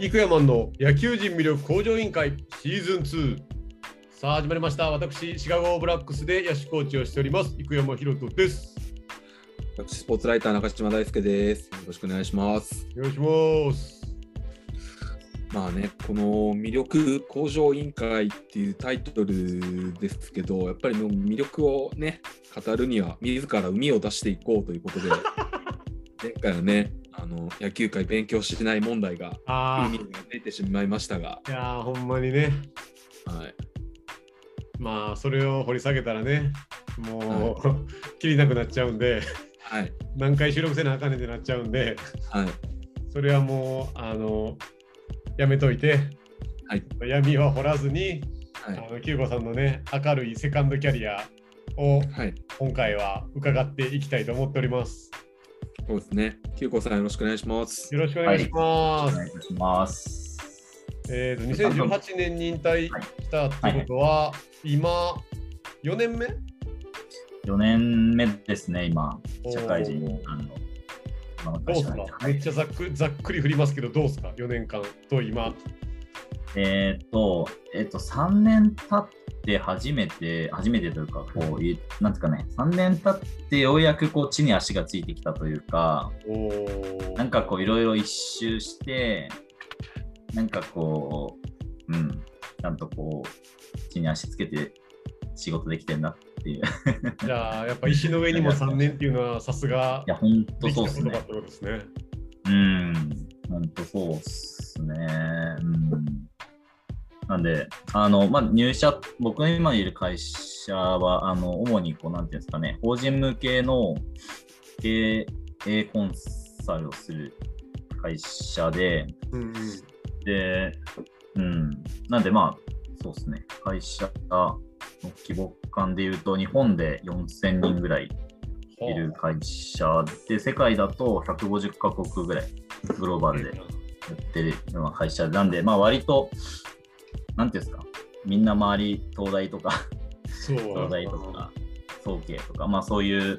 イクヤマンの野球人魅力向上委員会シーズン2さあ始まりました。私シカゴブラックスで野手コーチをしております生山博人です。私スポーツライター中島大輔です。よろしくお願いします。よろしくお願いします。まあねこの魅力向上委員会っていうタイトルですけどやっぱりの魅力をね語るには自ら海を出していこうということで 前回はねあの野球界勉強しない問題があ海に出てしまいましたが、ーいやーほんまにね。はい、まあそれを掘り下げたらねもう、切りなくなっちゃうんではい、何回収録せなあかんねんってなっちゃうんではい、それはもうあのやめといて、はい。闇は掘らずに、はい、あのキューゴさんのね明るいセカンドキャリアをはい、今回は伺っていきたいと思っております。そうですね。きゅうこさんよろしくお願いします。よろしくお願いします。お願いします。えー、と2018年に引退したってことは、今4年目？4年目ですね、今、社会人あの今のどうすか？めっちゃざっくざっくり振りますけど、どうすか ?4 年間と今。えっと、えっと、3年経って初めて、初めてというか、こうい、なんていうかね、3年経ってようやくこう地に足がついてきたというか、なんかこう、いろいろ一周して、なんかこう、うん、ちゃんとこう、地に足つけて仕事できてるなっていう。じゃあ、やっぱ石の上にも 3年っていうのはさすがいや、ほんとできそうですね。うん、本当そうっすね。うん、なんで、あの、まあ、入社、僕が今いる会社は、あの、主にこう、なんていうんですかね、法人向けの経営コンサルをする会社で、うんうん、で、うん、なんで、まあ、そうですね、会社の規模感でいうと、日本で4000人ぐらいいる会社で、世界だと150カ国ぐらいグローバルでやってるような会社なんで、まあ割と、なんていうんですか、みんな周り、東大とか、東大とか、総計とか、まあそういう、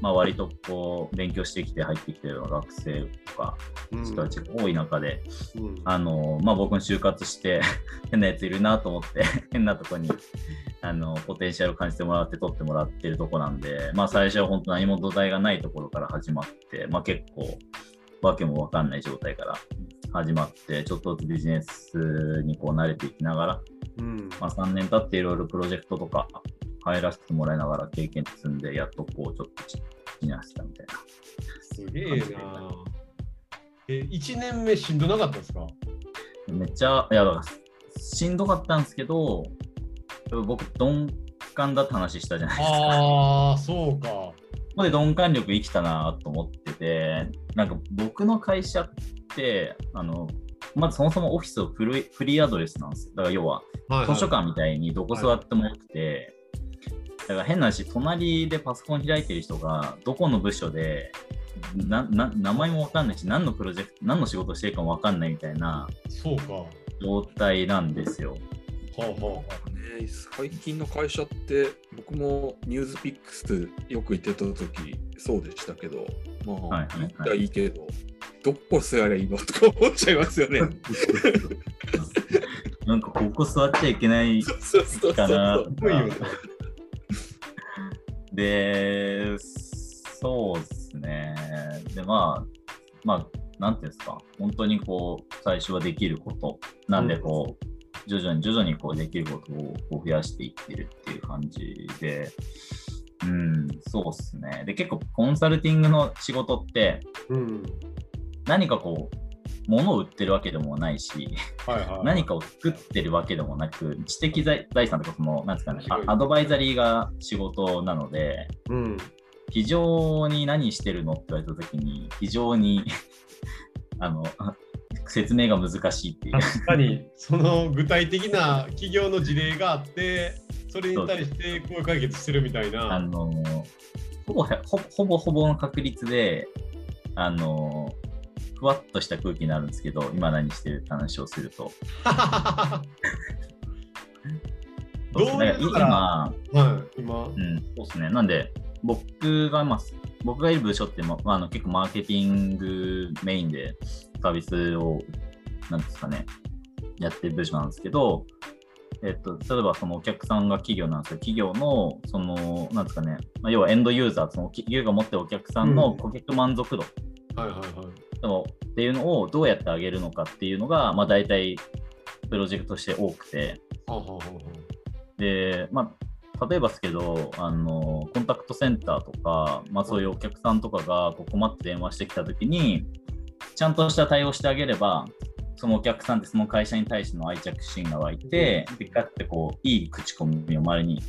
まあ割とこう、勉強してきて入ってきてる学生とか、うん。人たちが多い中で、うん。あの、まあ僕も就活して、変なやついるなと思って、変なとこに、あの、ポテンシャルを感じてもらって取ってもらってるとこなんで、まあ最初は本当何も土台がないところから始まって、まあ結構、わけもわかんない状態から始まって、ちょっとずつビジネスにこう慣れていきながら、うんまあ3年経っていろいろプロジェクトとか入らせてもらいながら経験積んで、やっとこうちょっと地に足したみたいな。すげえな。え、1年目しんどなかったですか？めっちゃ、いや、だからしんどかったんですけど、僕、鈍感だって話したじゃないですか。ああ、そうか。ここで鈍感力生きたなと思ってて、なんか僕の会社って、あの、まずそもそもオフィスをフリーアドレスなんですよ。だから要は図書館みたいにどこ座ってもよくて、だから変な話、隣でパソコン開いてる人がどこの部署で、なな名前もわかんないし、何のプロジェクト、何の仕事してるかもわかんないみたいなそうか。状態なんですよ。はあはね、最近の会社って僕もニュースピックスよく行ってた時そうでしたけどまあ、はいはいはいいいけどどこ座りゃいいのとか思っちゃいますよね。なんかここ座っちゃいけないそうそうそうかなそうすごいよね。で、そうですね。で、まあ、まあ、なんていうんですか、本当にこう、最初はできること。なんで、こう、徐々に徐々にこうできることをこう増やしていってるっていう感じで、うん、そうですね。で、結構コンサルティングの仕事って、うん。何かこう、物を売ってるわけでもないし、はいはい。何かを作ってるわけでもなく、知的財財産とかその、なんですかね、アドバイザリーが仕事なので、うん。非常に何してるのって言われたときに、非常に あの説明が難しいっていう。確かに、その具体的な企業の事例があって、それに対してこう解決してるみたいあな。のほぼほほぼほぼの確率で、あのふわっとした空気になるんですけど、今何してるって話をすると。どう今、はい、今？うん、そうですね。なんで、僕が、まあ、僕がいる部署って、まあ、あの結構マーケティングメインでサービスをなんですかね、やってる部署なんですけど、えっと、例えばそのお客さんが企業なんですけど、企業の、その、なんですかね、まあ、要はエンドユーザー、その企業が持ってるお客さんの顧客満足度、はいはいはい。っていうのをどうやって上げるのかっていうのが、まあ、大体プロジェクトとして多くて、で、まあ、例えばですけど、あのコンタクトセンターとか、まあ、そういうお客さんとかがこう困って電話してきたときに、ちゃんとした対応してあげれば、そのお客さんってその会社に対しての愛着心が湧いて、でかってこういい口コミを周りに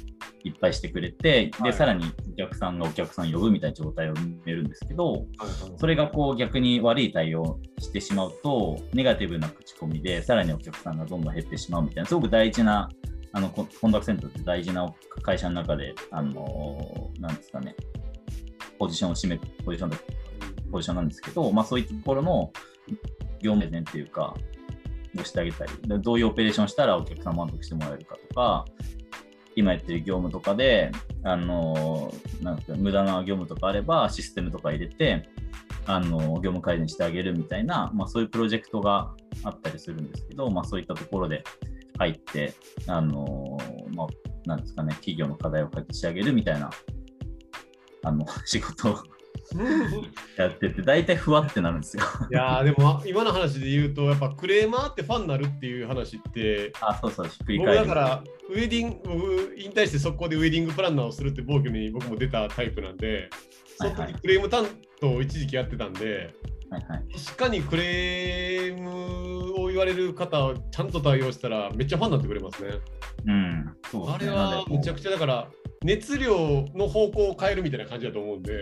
いっぱいしてくれて、はい。でさらにお客さんがお客さん呼ぶみたいな状態を見えるんですけど、それがこう逆に悪い対応してしまうと、ネガティブな口コミで、さらにお客さんがどんどん減ってしまうみたいな、すごく大事な、あのココンタクトセンターって大事な会社の中で、あのなんですかね、ポジションを占めポジションだポジションなんですけど、まあ、そういったところの業務面っていうか、をしてあげたり、どういうオペレーションしたらお客さん満足してもらえるかとか、今やってる業務とかで、あのなんか無駄な業務とかあれば、システムとか入れて、あの業務改善してあげるみたいな、まあ、そういうプロジェクトがあったりするんですけど、まあ、そういったところで入って、あのまあ、なんですかね、企業の課題を解決してあげるみたいなあの 仕事を やってて、大体ふわってなるんですよ。いやーでも今の話で言うとやっぱクレーマーってファンになるっていう話ってあ、そうそう、ひっくり僕返る。だからウェディング僕引退して速攻でウェディングプランナーをするって暴挙に僕も出たタイプなんでその時クレーム担当を一時期やってたんではいはい、確かにクレームを言われる方はちゃんと対応したらめっちゃファンになってくれますね。うん、そうね。あれはめちゃくちゃだから熱量の方向を変えるみたいな感じだと思うんで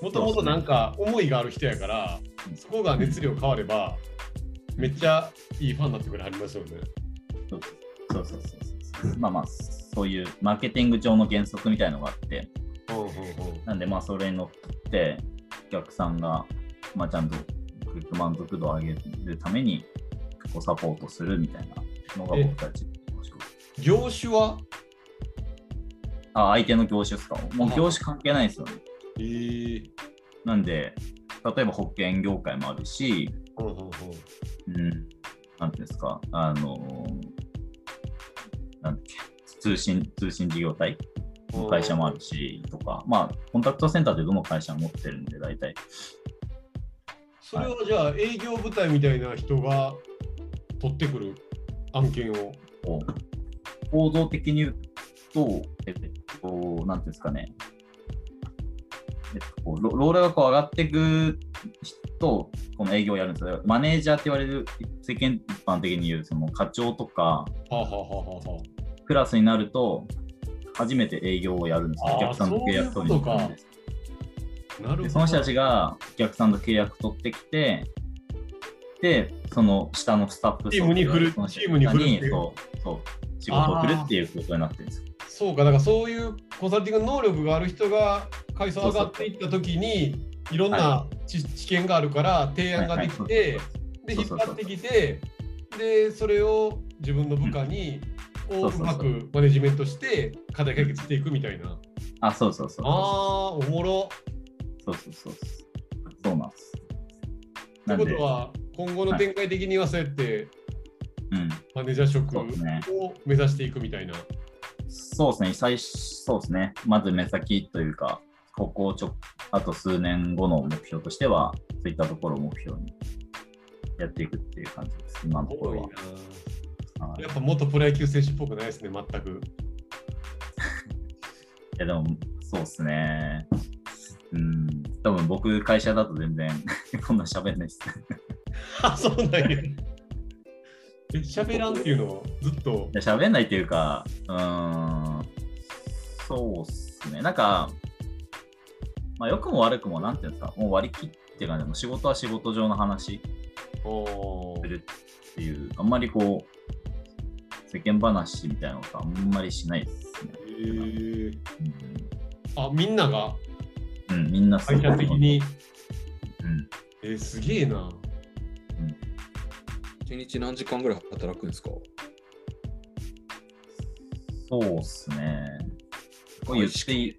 もともとなんか思いがある人やからそこが熱量変わればめっちゃいいファンになってくれはりますよね。そうそうそうそう。まあまあ、そういうマーケティング上の原則みたいのがあって、なんでまあそれに乗って、お客さんが、まあ、ちゃんと満足度を上げるためにこうサポートするみたいなのが僕たちの仕事。業種は？あ、相手の業種ですか？もう業種関係ないですよね。えー。なんで、例えば保険業界もあるし、うんなんていうんですか、あのなんだっけ、通信、通信事業体の会社もあるし、とか、まあ、コンタクトセンターってどの会社も持ってるんで、大体。それはじゃあ営業部隊みたいな人が取ってくる案件を。構造的に言うと、えっと、なんていうんですかね、えっと、ロローラーがこう上がっていく人、この営業をやるんですよ。マネージャーって言われる、世間一般的に言う、その課長とか、はあ、はあはあはあはクラスになると、初めて営業をやるんですよ。お客さんと契約取りに行くんです。その人たちがお客さんと契約取ってきて、で、その下のスタッフチームに振るチームに振るそう、そう、仕事を振るっていうことになってるんですよ。そうか、だからそういうコンサルティング能力がある人が階層上がっていったときに、いろんな知知見があるから提案ができて、で、引っ張ってきて、で、それを自分の部下に、をうまくマネジメントして課題解決していくみたいな。あ、そうそうそうそう。ああ、おもろ。そうそうそう。そうなんです。ってことは、今後の展開的にはそうやってうん。マネージャー職を目指していくみたいな。そうですね、最そうですね。まず目先というか、ここちょ、あと数年後の目標としては、そういったところを目標にやっていくっていう感じです、今のところは。はいやっぱ元プロ野球選手っぽくないですね、全く。いや、でも、そうですね。うん、多分僕、会社だと全然 こんな喋んないです。あ、そうなんや。え、喋らんっていうのはずっと。喋んないっていうか、うーん、そうっすね。なんか、まあ、良くも悪くも、なんていうんですか、もう割り切ってか、ね、もう仕事は仕事上の話おするっていう、あんまりこう、世間話みたいなことあんまりしないですね。えー、あ、みんながうん、うんみんな会社的に。うん、えー、すげえな。一日何時間ぐらい働くんですか？そうっすね。これ言っていい？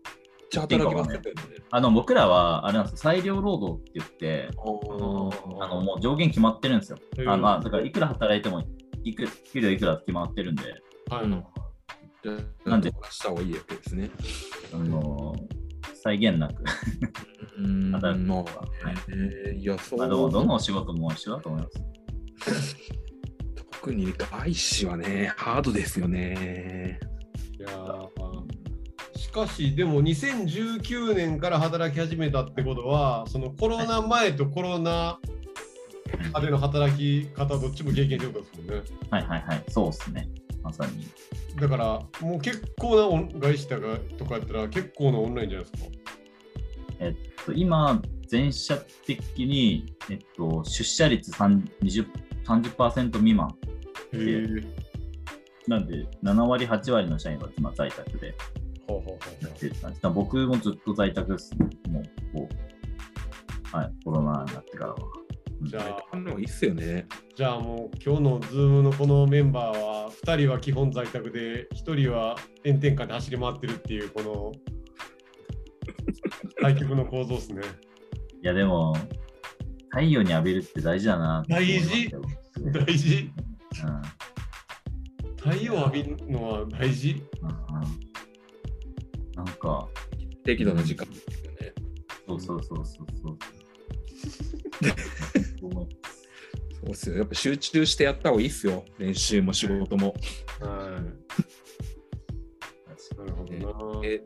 働きますよね。あの僕らは、あれなんですよ、裁量労働って言って、ああのもう上限決まってるんですよ。うんあまあ、だからいくら働いてもいく、給料いくら決まってるんで、はい。うんなんでした方がいいわけですね。あの際限なく。うん働くまあ方がはいえーいや、そう。どのお仕事も一緒だと思います。特に外資はね、ハードですよね。いやーしかし、でも2019年から働き始めたってことは、そのコロナ前とコロナまでの働き方、どっちも経験してることですもんね。はいはいはい、そうですね。まさに。だから、もう結構なオン外資とかとかやったら、結構なオンラインじゃないですか。えっと、今、全社的に、えっと、出社率3 20 30%未満。なんで、7割、8割の社員は今在宅で僕もずっと在宅ですね。もう、こう、はい、コロナになってからは。じゃあ、あのいいっすよね。じゃあもう今日の Zoom のこのメンバーは2人は基本在宅で1人は炎天下で走り回ってるっていうこの対局の構造ですね。いや、でも、太陽に浴びるって大事だなって思いますよ。大事？うん太陽浴びるのは大事？うんうんなんか、適度な時間ですよね。そうそうそうそうそう。っすよ。やっぱ集中してやった方がいいっすよ。練習も仕事も。はい。なるほどな。え、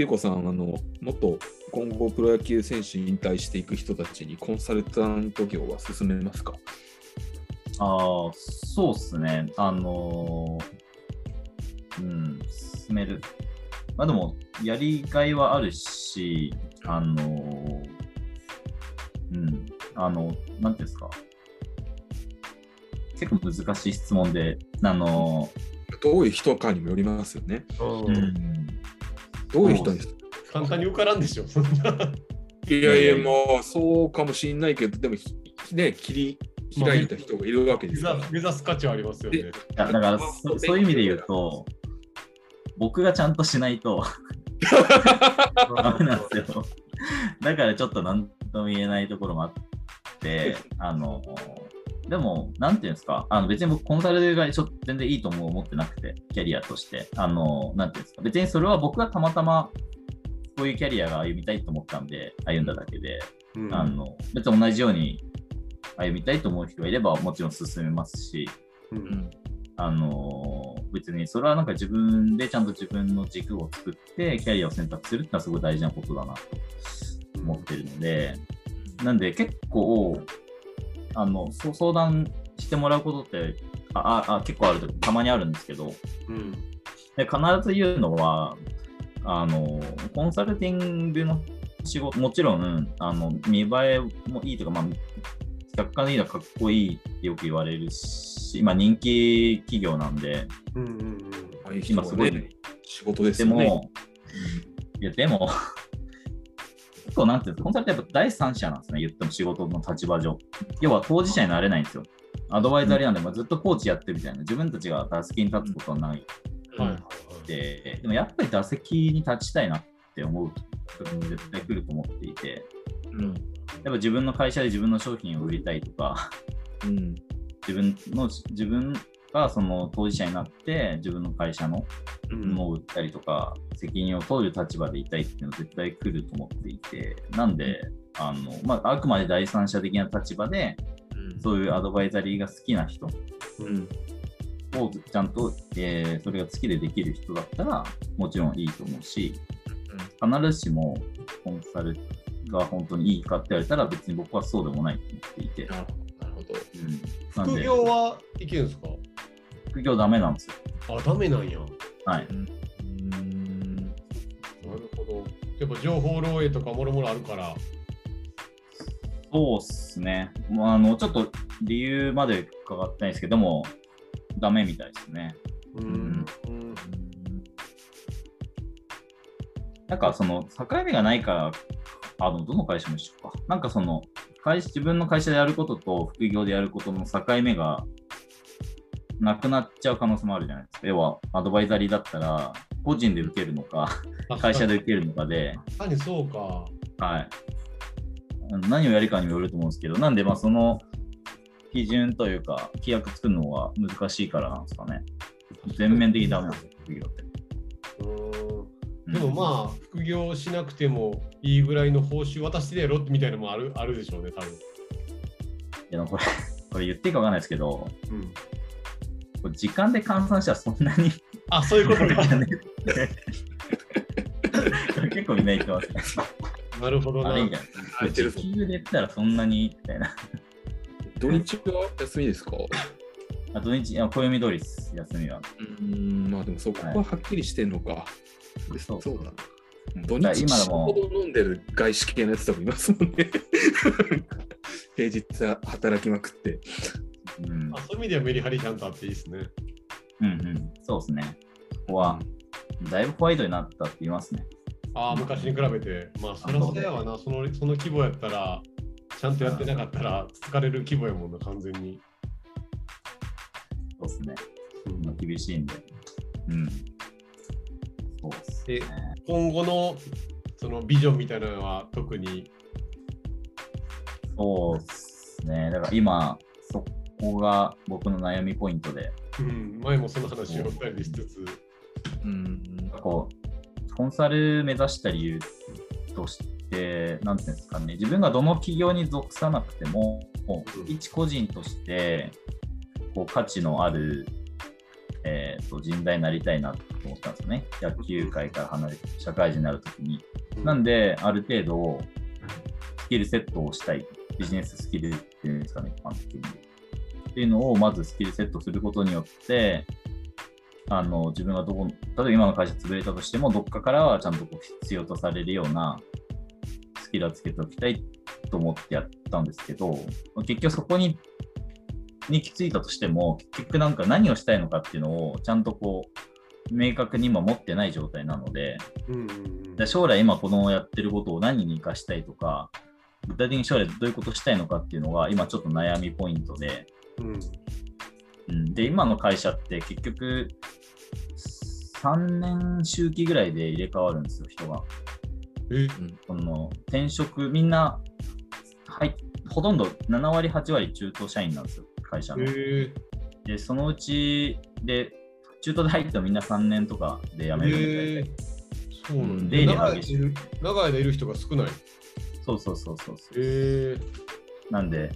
ューコさん、あの、もっと今後プロ野球選手引退していく人たちにコンサルタント業は進めますか？ああ、そうっすね。あのーうん、進める。まあでも、やりがいはあるし、あのーうん、あの、なんていうんですか。結構難しい質問で、あのどういう人かにもよりますよね。うん、どういう人に簡単に受からんでしょ。そんないやいや、まあ、そうかもしれないけど、でも、ひね、切り開いた人がいるわけですから。目指す価値はありますよね。いやだからそ、そういう意味で言うと、僕がちゃんとしないとダメなんですよ。だからちょっと何とも言えないところもあって、あの、でも、なんていうんですか、あの別に僕コンサルがちょっと全然いいとも思ってなくて、キャリアとして。あの、なんていうんですか、別にそれは僕がたまたまこういうキャリアが歩みたいと思ったんで、歩んだだけで、うん。あの別に同じように歩みたいと思う人がいればもちろん進めますし、ううん。んあの別にそれはなんか自分でちゃんと自分の軸を作ってキャリアを選択するってのはすごい大事なことだなと思ってるので、なんで結構あの相談してもらうことってあああ結構あるとたまにあるんですけど。うん。で必ず言うのはあのコンサルティングの仕事もちろんあの見栄えもいいというか、まあ、客観的にはかっこいいってよく言われるし、今人気企業なんで、うんうんうん。今すごい。ね、仕事ですでよね。も、いやでも、結構なんていうのコンサルってやっぱ第三者なんですね、言っても仕事の立場上。要は当事者になれないんですよ。アドバイザリーなんで、まあずっとコーチやってるみたいな、自分たちが打席に立つことはないはいはいで、でもやっぱり打席に立ちたいなって思う時も絶対来ると思っていて、うん。やっぱ自分の会社で自分の商品を売りたいとか、うん。自分の自分がその当事者になって自分の会社のうん。ものを売ったりとか、責任を取る立場でいたいっていうのは絶対来ると思っていて、なんで、あのまあ、あくまで第三者的な立場で、そういうアドバイザリーが好きな人うん。をちゃんと、えーそれが好きでできる人だったら、もちろんいいと思うし、必ずしもコンサルが本当にいいかって言われたら、別に僕はそうでもないと思っていて、なるほどなるほど。うん、なん副で業はいけるんですか？副業ダメなんですよ。あ、ダメなんや。はい。うんなるほど。やっぱ情報漏洩とかもろもろあるから。そうっすね。もうあの、ちょっと理由まで伺ってないですけども、ダメみたいですね。うんんうんなんかその境目がないから、あの、どの会社も一緒か。なんかその、会社自分の会社でやることと副業でやることの境目がなくなっちゃう可能性もあるじゃないですか。要は、アドバイザリーだったら、個人で受けるのか、会社で受けるのかで、確かにそうか。はい。何をやるかにもよると思うんですけど、なんで、まあ、その基準というか、規約作るのは難しいからなんですかね。全面的にダメなんですよ、副業って。でもまあ、副業しなくてもいいぐらいの報酬渡してやろみたいなのもあるあるでしょうね、多分。いやこれ、これ言っていいかわかんないですけど、うん、時間で換算したらそんなにあ、そういうことか。結構みんな言ってますね。なるほどな。あれみたいな。時給で言ったらそんなにみたいな。土日は休みですか？あ土日、いや暦通りです、休みは。うーん、まあでもそこははっきりしてんのか。そうそうだな。うん土日今でもほど飲んでる外資系のやつとかいますもんね。平日は働きまくって。うんあそういう意味ではメリハリちゃんとあっていいですね。うんうん、そうですね。ここは、だいぶホワイトになったって言いますね。ああ、昔に比べて。まあ、そりゃそうやわな。そのその規模やったら、ちゃんとやってなかったら、疲れる規模やもんな、完全に。そうですね。うん今厳しいんで。うん。そうっすでね。今後のそのビジョンみたいなのは特に。そうっすね。だから今、そこが僕の悩みポイントで、うん、前もその話を二人でしつつ。うん。こう、コンサル目指した理由として、なんていうんですかね、自分がどの企業に属さなくても、うん一個人としてこう価値のある、えーと人材になりたいなと思ったんですよね。野球界から離れて、社会人になるときに。なんで、ある程度、スキルセットをしたい。ビジネススキルっていうんですかね、一般的に。っていうのをまずスキルセットすることによって、あの自分がどこ、例えば今の会社潰れたとしても、どっかからはちゃんとこう必要とされるようなスキルをつけておきたいと思ってやったんですけど、結局そこにに行き着いたとしても、結局なんか何をしたいのかっていうのをちゃんとこう、明確に今持ってない状態なので、うんうんうん。で将来今このやってることを何に生かしたいとか、具体的に将来どういうことしたいのかっていうのが今ちょっと悩みポイントで、うんうん、で、今の会社って結局3年周期ぐらいで入れ替わるんですよ、人が。え？その転職、みんな、はい、ほとんど7割、8割中途社員なんですよ、会社の。えで、そのうちで、中途で入ってもみんな3年とかで辞めるみたいで、えそうなん出だ。入り激しい長い間いる長い間いる人が少ない。そうそうそうそうそう。えなんで、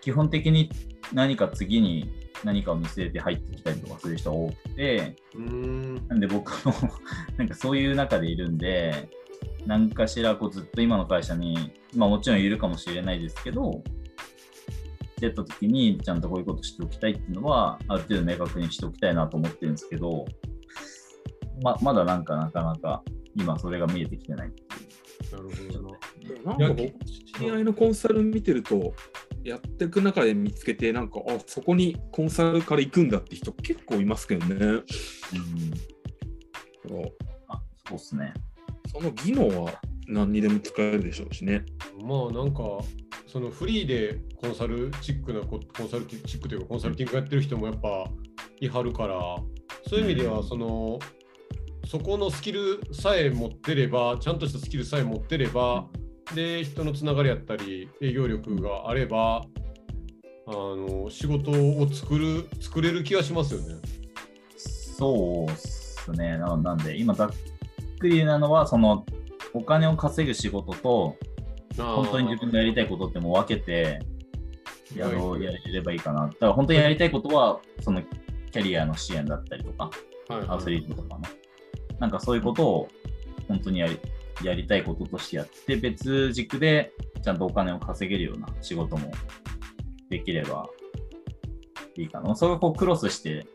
基本的に何か次に何かを見据えて入ってきたりとかする人が多くて、ん。なんで僕も なんかそういう中でいるんで、何かしらこうずっと今の会社に、まあもちろんいるかもしれないですけど、出た時にちゃんとこういうことしておきたいっていうのは、ある程度明確にしておきたいなと思ってるんですけど、ままだなんかなかなか今それが見えてきてないっていうなるほどな。なんか僕、知り合いのコンサル見てると、やっていく中で見つけて、なんか、あそこにコンサルから行くんだって人結構いますけどね。うん、だからあそうっすね。その技能は何にでも使えるでしょうしね。まあなんか、そのフリーでコンサルチックなココンサルチックというかコンサルティングやってる人もやっぱいはるから、そういう意味ではその、そこのスキルさえ持ってれば、ちゃんとしたスキルさえ持ってれば、で、人のつながりやったり、営業力があれば、あの仕事を作る作れる気がしますよね。そうっすね。ななんで、今ざっくりなのは、そのお金を稼ぐ仕事と、本当に自分がやりたいことってもう分けてやろうやれればいいかな。だから本当にやりたいことは、そのキャリアの支援だったりとか、はいはいアスリートとかね。なんかそういうことを本当にやりやりたいこととしてやって、別軸でちゃんとお金を稼げるような仕事もできればいいかな。それをこうクロスして、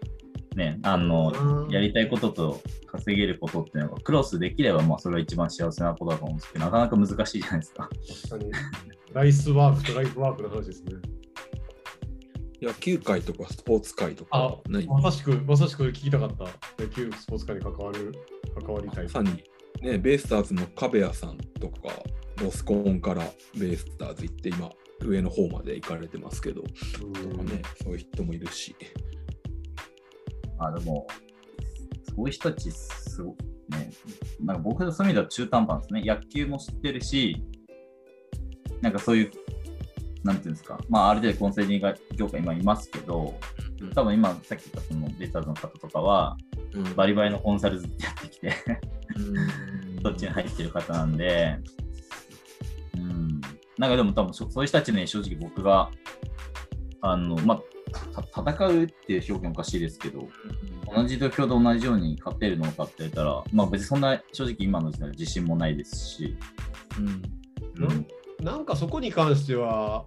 ね、あの、うんやりたいことと稼げることっていうのがクロスできれば、まあ、それが一番幸せなことだと思うんですけど、なかなか難しいじゃないですか。確かにライスワークとライフワークの話ですね。野球界とかスポーツ界とあか、まさしく、まさしく聞きたかった。野球、スポーツ界に関わる、関わりたい。まさに、ね、ベイスターズの壁谷さんとか、ロスコンからベイスターズ行って、今、上の方まで行かれてますけど、うんとかね、そういう人もいるし。あでも、こういう人たち、すごくね、なんか僕のそういう意味では中途半端ですね。野球も知ってるし、なんかそういう、なんていうんですか、まあ、ある程度コンサルティング業界今いますけど、多分今、さっき言ったそのレターズの方とかは、うん。バリバリのコンサルずっとやってきて、うん。どっちに入ってる方なんで、うん、なんかでも多分そそういう人たちに正直僕が、あの、まあ、た戦うっていう表現おかしいですけど、同じ土俵で同じように勝てるのかって言ったら、まあ別にそんな正直今の時代は自信もないですし、うん。うん。なんかそこに関しては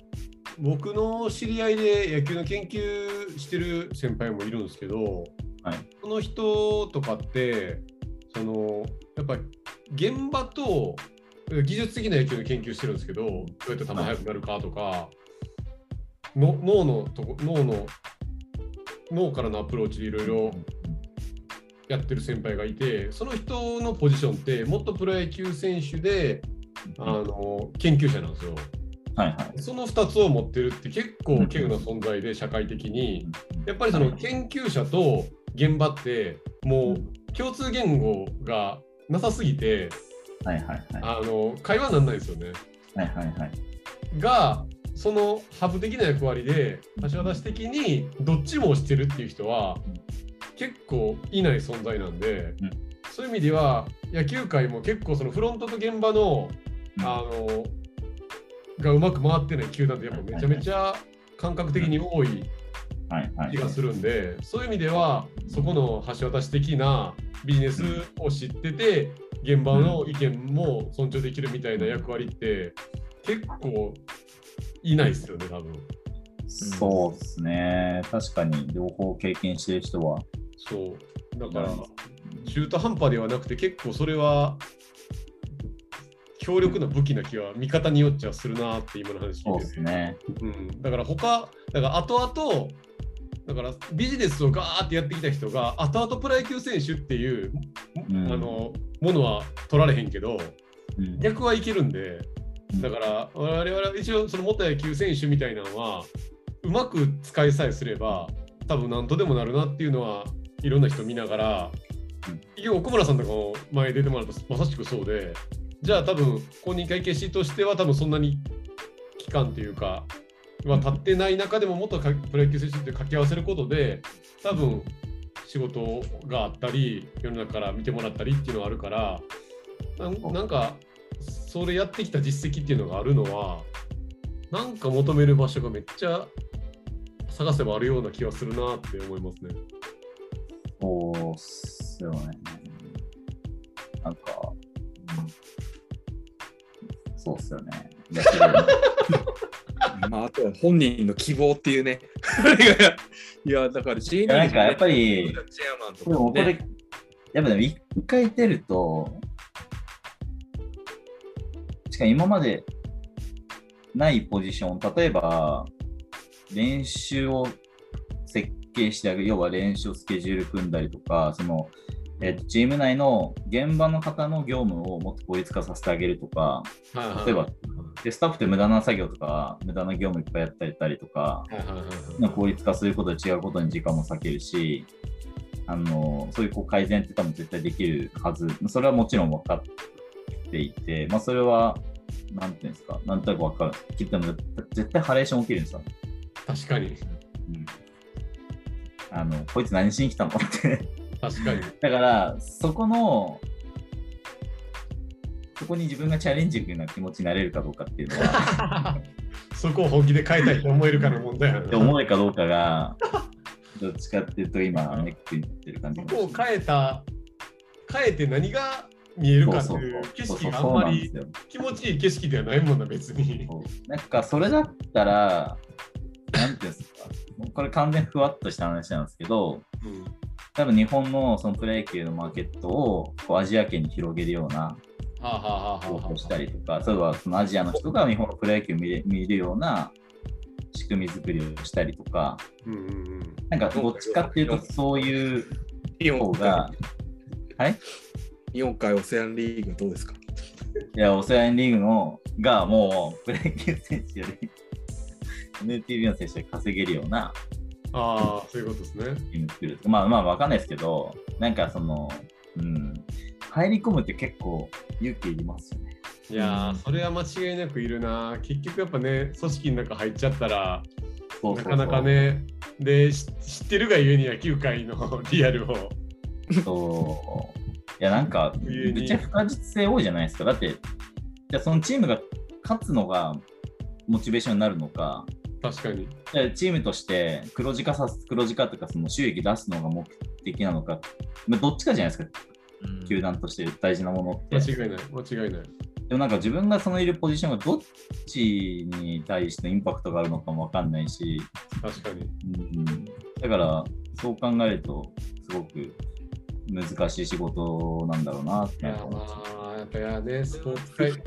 僕の知り合いで野球の研究してる先輩もいるんですけど、はい。その人とかってそのやっぱり現場と技術的な野球の研究してるんですけどどうやって球速くなるかとか、の脳のとこ脳の脳からのアプローチでいろいろやってる先輩がいてその人のポジションってもっとプロ野球選手であの研究者なんですよ。はいはい。その2つを持ってるって結構稀有な存在で社会的に。やっぱりその研究者と現場ってもう共通言語がなさすぎてはいはいはい。あの会話にならないですよね。はいはいはい。がそのハブ的な役割で橋渡し的にどっちもしてるっていう人は結構いない存在なんで、うんそういう意味では野球界も結構そのフロントと現場のうんあのがうまく回ってない球団ってやっぱめちゃめちゃ感覚的に多い気がするんで、そういう意味ではそこの橋渡し的なビジネスを知ってて現場の意見も尊重できるみたいな役割って結構いないですよね多分。そうですね。確かに両方経験してる人は。そうだから中途半端ではなくて結構それは強力な武器な気は見方によっちゃするなって今の話そう聞いてて、ですね。うん、だから他だから後々だからビジネスをガーってやってきた人が後々プロ野球選手っていう、うん。あのものは取られへんけどうん。逆はいけるんでだから我々は一応その元野球選手みたいなのはうまく使いさえすれば多分何とでもなるなっていうのはいろんな人見ながらうん。結局奥村さんとかも前出てもらったまさしくそうでじゃあ多分公認会計士としては多分そんなに期間というかは経ってない中でももっとかプロ野球選手って掛け合わせることで多分仕事があったり世の中から見てもらったりっていうのがあるからなんかそれやってきた実績っていうのがあるのはなんか求める場所がめっちゃ探せばあるような気がするなって思いますね。そうっすよね。なんか、うんそうっすよね。まあ、あとは本人の希望っていうね。いや、だから J リーグなんかやっぱりチェアマンとでもこれ。やっぱでも一回出ると、しかも今までないポジション、例えば練習を設計してあげる、要は練習をスケジュール組んだりとか、そのえっとチーム内の現場の方の業務をもっと効率化させてあげるとか、例えばでスタッフって無駄な作業とか、無駄な業務いっぱいやったりたりとか、はいはいはいはいまあ効率化することで違うことに時間も割けるし、あのそういうこう改善って多分絶対できるはず、それはもちろん分かっていて、まあ、それは、なんていうんですか、なんとなく分かる。きっと絶対ハレーション起きるんですよ。確かにうん、あのこいつ何しに来たの？って。確かに。だから、そこの、そこに自分がチャレンジングな気持ちになれるかどうかっていうのは、そこを本気で変えたいと思えるかの問題やってな。思えるかどうかが、どっちかっていうと今、ネックになってる感じそこを変えた変えて何が見えるかっていう景色があそんまり気持ちいい景色ではないもんな別に。なんかそれだったら、なんていうんですか、これ完全にふわっとした話なんですけど、うん多分日本のそのプロ野球のマーケットをこうアジア圏に広げるような方法をしたりとか、例えばそのアジアの人が日本のプロ野球を見れ見るような仕組み作りをしたりとか、うんうんうん。なんかどっちかっていうとそういう方が、はい？日本海オセアンリーグどうですか？いや、オセアンリーグのがもうプロ野球選手より NTV の選手より稼げるようなああ、そういうことですね。まあまあわかんないですけど、なんかその、うん、入り込むって結構勇気いりますよね。いやー、それは間違いなくいるな。結局やっぱね、組織の中入っちゃったら、そうそうそうなかなか。ね、で、し知ってるがゆえに野球界のリアルを。そう。いやなんか、めっちゃ不確実性多いじゃないですか。だって、じゃあそのチームが勝つのがモチベーションになるのか、確かに。チームとして黒字化さす、黒字化とかその収益出すのが目的なのか、まあ、どっちかじゃないですか、球団として大事なものって。間違いない、間違いない。でもなんか自分がそのいるポジションがどっちに対してインパクトがあるのかもわかんないし、確かに。うん、だからそう考えるとすごく難しい仕事なんだろうなっていや、まあ、やっぱやね、スポーツ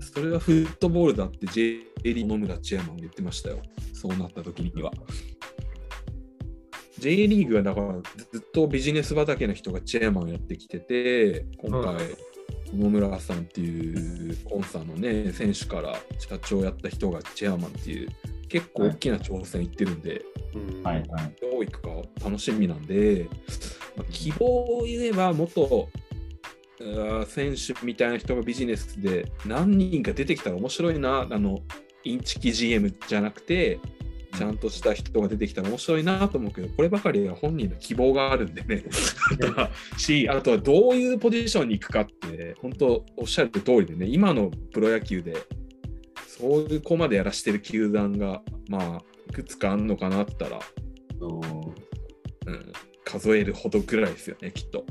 それはフットボールだって J リーグ野村チェアマンが言ってましたよ。そうなった時には。J リーグはだからずっとビジネス畑の人がチェアマンをやってきてて、今回、野村さんっていうコンサーのね、選手から社長をやった人がチェアマンっていう、結構大きな挑戦行ってるんで、うんはいはい。どういくか楽しみなんで、まあ希望を言えば元選手みたいな人がビジネスで何人か出てきたら面白いなあのインチキ GM じゃなくてちゃんとした人が出てきたら面白いなと思うけどこればかりは本人の希望があるんでね。しあとはどういうポジションに行くかって本当おっしゃる通りでね今のプロ野球でそういう子までやらしてる球団がまあいくつかあんのかなったらそううん、数えるほどぐらいですよね、きっと。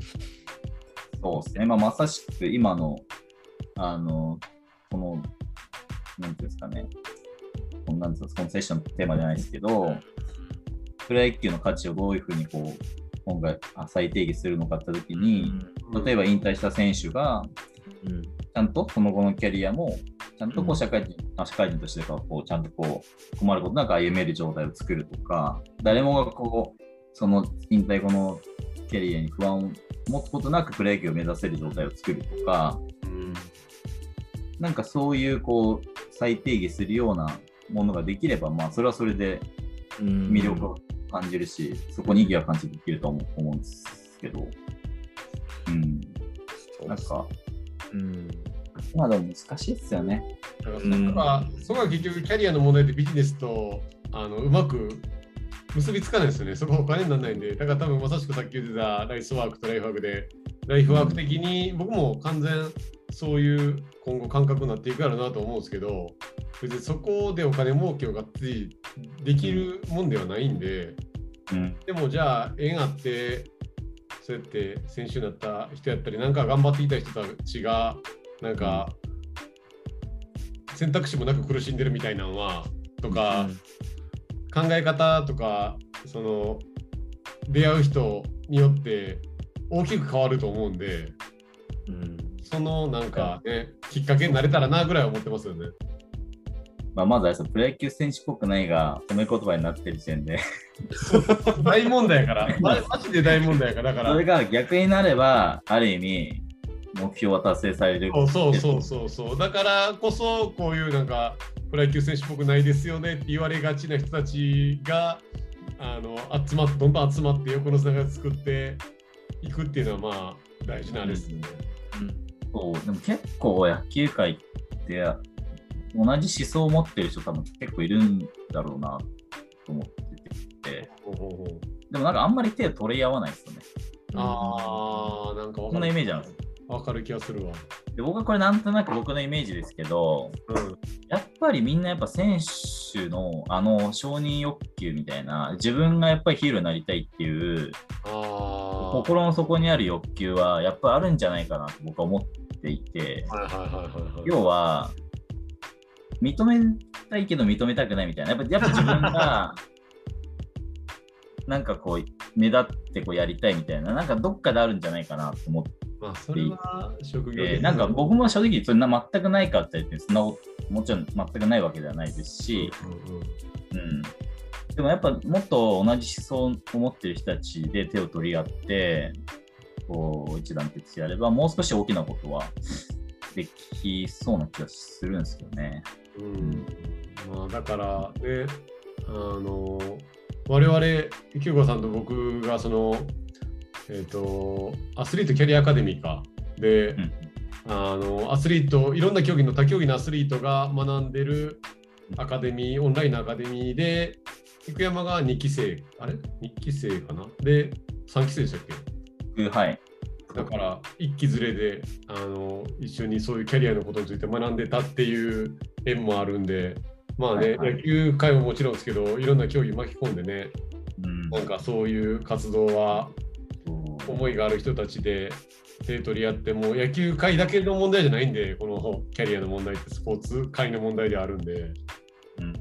そうですね。まあ、まさしく今の、あの、この、なんていうんですかね、このなんですかこのセッションのテーマじゃないですけど、プロ野球の価値をどういうふうにこう、今回あ再定義するのかってときに、例えば引退した選手が、うんちゃんとその後のキャリアも、ちゃんとこうん。う社会人、あ社会人としてかこうちゃんとこう困ることなく歩める状態を作るとか、誰もがこう、その引退後のキャリアに不安を持つことなくプロ野球を目指せる状態を作るとか、うんなんかそういうこう再定義するようなものができれば、まあそれはそれでうん。魅力を感じるし、そこに意義は感じできると思う思うんですけど、うん、なんか、うん。まあでも難しいですよね。だからそこがそこが結局キャリアの問題でビジネスとあのうまく結びつかないですよね。そこはお金にならないんで、だから多分まさしくさっき言ってたライスワークとライフワークで、ライフワーク的に僕も完全そういう今後感覚になっていくやろうなと思うんですけど、別にそこでお金儲けをがっつりできるもんではないんで、うん、でもじゃあ縁あって、そうやって選手になった人やったり、なんか頑張っていた人たちが、なんか、選択肢もなく苦しんでるみたいなのは、とか、考え方とか、その、出会う人によって大きく変わると思うんで、うんそのなんかね、きっかけになれたらなぐらい思ってますよね。まあ、まずあれですよプロ野球選手っぽくないが褒め言葉になってる時点で、大問題やから、まマジで大問題やから、だからそれ。が逆になれば、ある意味、目標は達成される。そうそうそうそうそうだからこそこういうなんかプロ野球選手っぽくないですよねって言われがちな人たちがあの集まってどんどん集まって横のつながり作っていくっていうのはまあ大事なあれですよね。そうでも結構野球界って同じ思想を持ってる人多分結構いるんだろうなと思ってて、ほうほうほうでもなんかあんまり手を取り合わないですよね。あーなんかわそんなイメージなんです。わかる気がするわ。で僕はこれなんとなく僕のイメージですけど、うんやっぱりみんなやっぱ選手のあの承認欲求みたいな、自分がやっぱりヒーローになりたいっていう心の底にある欲求はやっぱりあるんじゃないかなと僕は思っていて。要は認めたいけど認めたくないみたいな、やっぱやっぱ自分が なんかこう目立ってこうやりたいみたいな、なんかどっかであるんじゃないかなと思って、まあそれは職業えーなんか僕も正直そんな全くないかって言って、そんなもちろん全くないわけではないですし、うんうんうん、でもやっぱもっと同じ思想を持ってる人たちで手を取り合って、こう一団結やれば、もう少し大きなことはできそうな気がするんですよね。うん。まあ、だからね、あの我々、キューゴさんと僕がその、えっ、と、アスリートキャリアアカデミーか。で、うん。あのアスリート、いろんな競技の他競技のアスリートが学んでるアカデミー、オンラインのアカデミーで、菊山が2期生、あれ ?2 期生かな？で、3期生でしたっけ？はい。だから一期ずれであの一緒にそういうキャリアのことについて学んでたっていう縁もあるんで、まあね、はいはい。野球界ももちろんですけど、いろんな競技巻き込んでね、うん。なんかそういう活動は思いがある人たちで手取り合って、もう野球界だけの問題じゃないんで、このキャリアの問題ってスポーツ界の問題であるんで、うん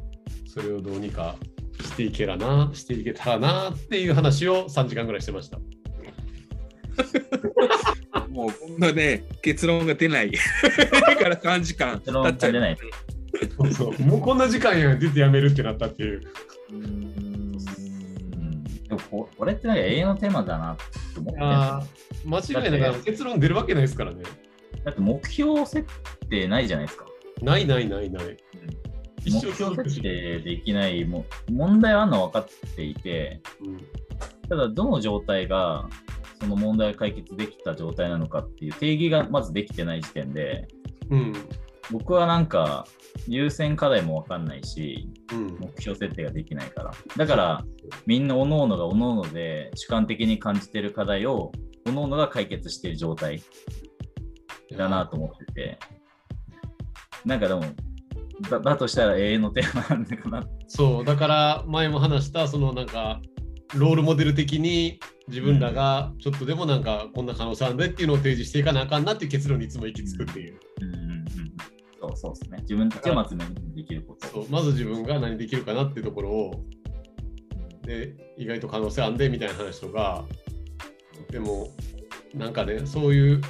それをどうにかしていけらな、していけたらなっていう話を3時間ぐらいしてました。もうこんなね、結論が出ない。だから3時間結論経っちゃうが出ないそうそうもうこんな時間やん、出てやめるってなったっていう。うでもここれってなんか永遠のテーマだなって思って間違いなく結論出るわけないですからね。だって目標設定ないじゃないですか。ないないないない。一目生標設。定できないも問題はあるのは分かっていて、うんただどの状態がその問題を解決できた状態なのかっていう定義がまずできてない時点で、うん僕はなんか優先課題も分かんないし、うん目標設定ができないから。だからみんな各々が各々で主観的に感じてる課題を各々が解決している状態だなと思ってて、なんかでも、だだとしたら永遠のテーマなんだかな。そう、だから前も話した、そのなんか、ロールモデル的に自分らがちょっとでもなんかこんな可能性あるんでっていうのを提示していかなあかんなっていう結論にいつも行き着くっていう。うん、そうそうですね。自分たちをまず目にできること。そうまず自分が何できるかなっていうところを、で、意外と可能性あんでみたいな話とか、でも、なんかね、そういう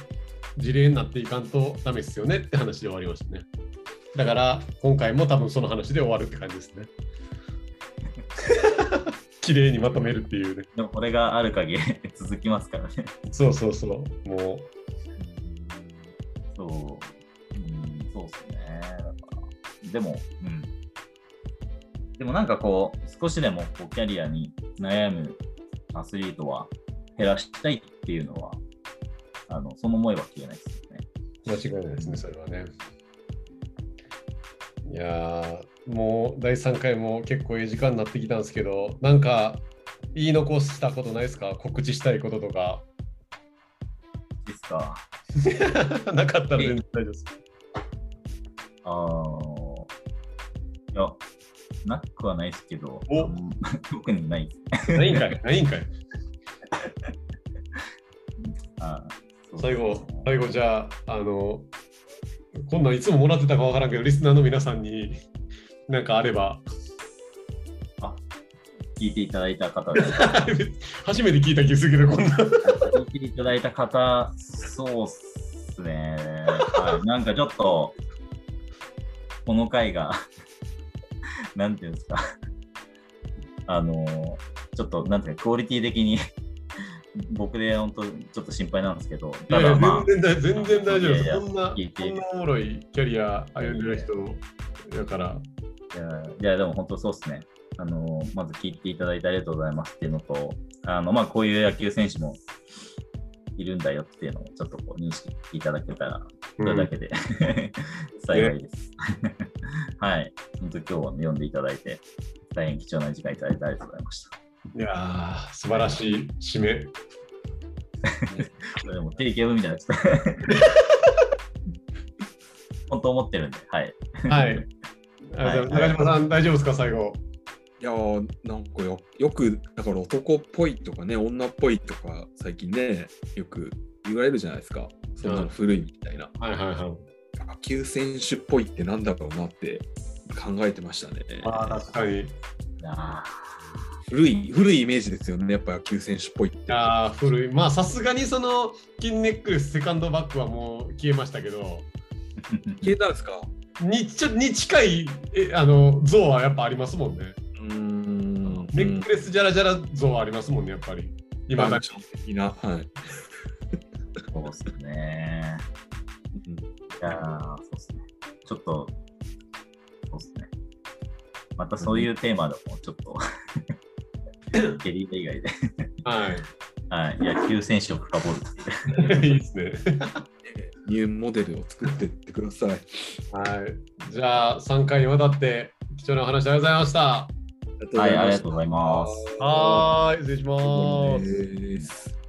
事例になっていかんとダメですよねって話で終わりましたね。だから、今回も多分その話で終わるって感じですね。綺麗にまとめるっていうね。でもこれがある限り続きますからね。そうそうそう。もう、でも、うん。でもなんかこう、少しでもこうキャリアに悩むアスリートは減らしたいっていうのは、あのその思いは消えないですよね。う、間違いないですね、それはね。いやー、もう第3回も結構いい時間になってきたんですけど、なんか言い残したことないですか？告知したいこととか。ですか。なかったら全然大丈夫です。ああ、いや、なくはないですけど、おうん特にないです。ないんかい、ないんかい。あー最後、最後じゃあ、あの、こんなんいつももらってたかわからんけど、リスナーの皆さんになんかあれば、聞いていただいた方で 初めて聞いた気がするけど、こんな。聞いていただいた方、そうっすね。はい、なんかちょっと、この回が、なんていうんですか、あの、ちょっと、なんていうか、クオリティ的に、僕で本当、ちょっと心配なんですけど、いやいやただまあ、全然大全然大丈夫です。こんな、こんなおもろいキャリア歩んでる人だから。いやいや、でも本当そうですね。あの、まず聞いていただいてありがとうございますっていうのと、あの、まあ、こういう野球選手もいるんだよっていうのをちょっとこう認識いただけたら、それだけで、幸いです。はい。本当今日は読んでいただいて、大変貴重な時間いただいてありがとうございました。いやー、素晴らしい締め。でも定型文みたいにな。本当思ってるんで、はい。はい。中島さん、大丈夫ですか、最後？いやーなんかよよくだから男っぽいとかね女っぽいとか最近ねよく言われるじゃないですかそんなの古いみたいな、はいはいはい。野球選手っぽいってなんだろうなって考えてましたねああ、確かに。あ古い古いイメージですよねやっぱ野球選手っぽいってああ、古い。まあ、さすがにその、金ネックレス、セカンドバッグはもう消えましたけど、ー消えたんですか？にちょに近いえあの像はやっぱありますもんね。うーんネックレスジャラジャラ像はありますもんね、やっぱり。今だ的なはい、そうっすね。うんいやーそうっすね。ちょっと、そうっすね。またそういうテーマでもちょっと ケリー以外で。はい。はい。野球選手を深掘るっていう。いいですね。ニューモデルを作っていってください。はい。じゃあ、3回にわたって貴重なお話ありがとうございました。はい、ありがとうございます。はーい、失礼します。ます。